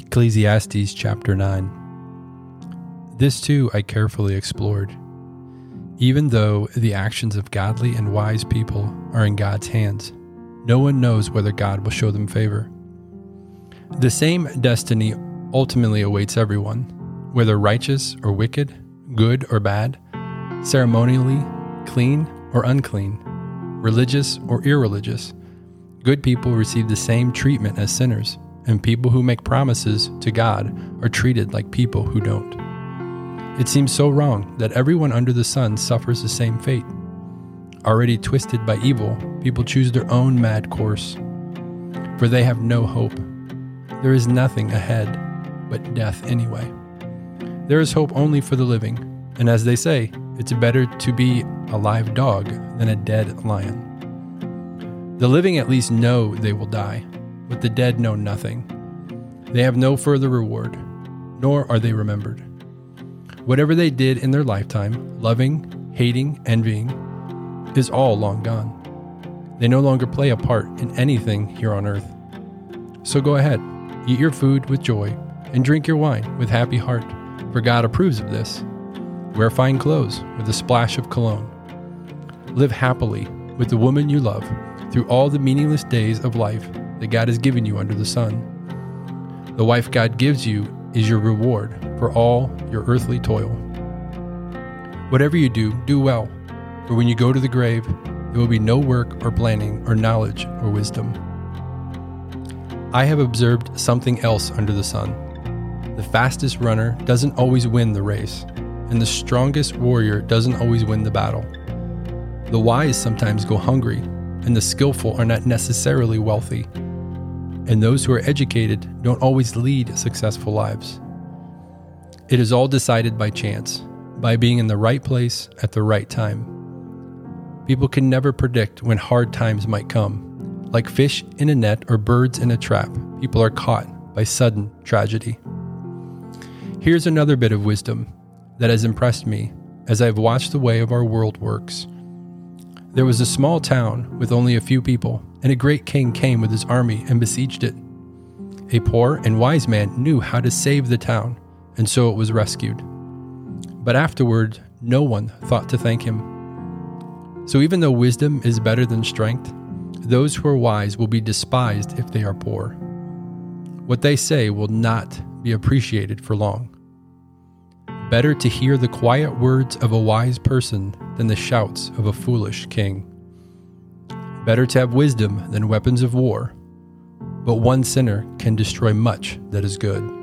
Ecclesiastes chapter 9. This too I carefully explored. Even though the actions of godly and wise people are in God's hands, no one knows whether God will show them favor. The same destiny ultimately awaits everyone, whether righteous or wicked, good or bad, ceremonially clean or unclean, religious or irreligious. Good people receive the same treatment as sinners, and people who make promises to God are treated like people who don't. It seems so wrong that everyone under the sun suffers the same fate. Already twisted by evil, people choose their own mad course, for they have no hope. There is nothing ahead but death anyway. There is hope only for the living, and as they say, it's better to be a live dog than a dead lion. The living at least know they will die, but the dead know nothing. They have no further reward, nor are they remembered. Whatever they did in their lifetime, loving, hating, envying, is all long gone. They no longer play a part in anything here on earth. So go ahead, eat your food with joy, and drink your wine with happy heart, for God approves of this. Wear fine clothes with a splash of cologne. Live happily with the woman you love through all the meaningless days of life that God has given you under the sun. The wife God gives you is your reward for all your earthly toil. Whatever you do, do well, for when you go to the grave, there will be no work or planning or knowledge or wisdom. I have observed something else under the sun. The fastest runner doesn't always win the race, and the strongest warrior doesn't always win the battle. The wise sometimes go hungry, and the skillful are not necessarily wealthy. And those who are educated don't always lead successful lives. It is all decided by chance, by being in the right place at the right time. People can never predict when hard times might come. Like fish in a net or birds in a trap, people are caught by sudden tragedy. Here's another bit of wisdom that has impressed me as I have watched the way of our world works. There was a small town with only a few people, and a great king came with his army and besieged it. A poor and wise man knew how to save the town, and so it was rescued. But afterward, no one thought to thank him. So even though wisdom is better than strength, those who are wise will be despised if they are poor. What they say will not be appreciated for long. Better to hear the quiet words of a wise person than the shouts of a foolish king. Better to have wisdom than weapons of war, but one sinner can destroy much that is good.